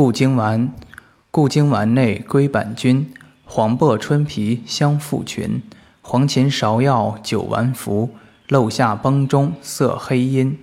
固经丸，固经丸内归板菌，黄柏春皮相附群，黄芩芍药酒丸服，漏下崩中色黑阴。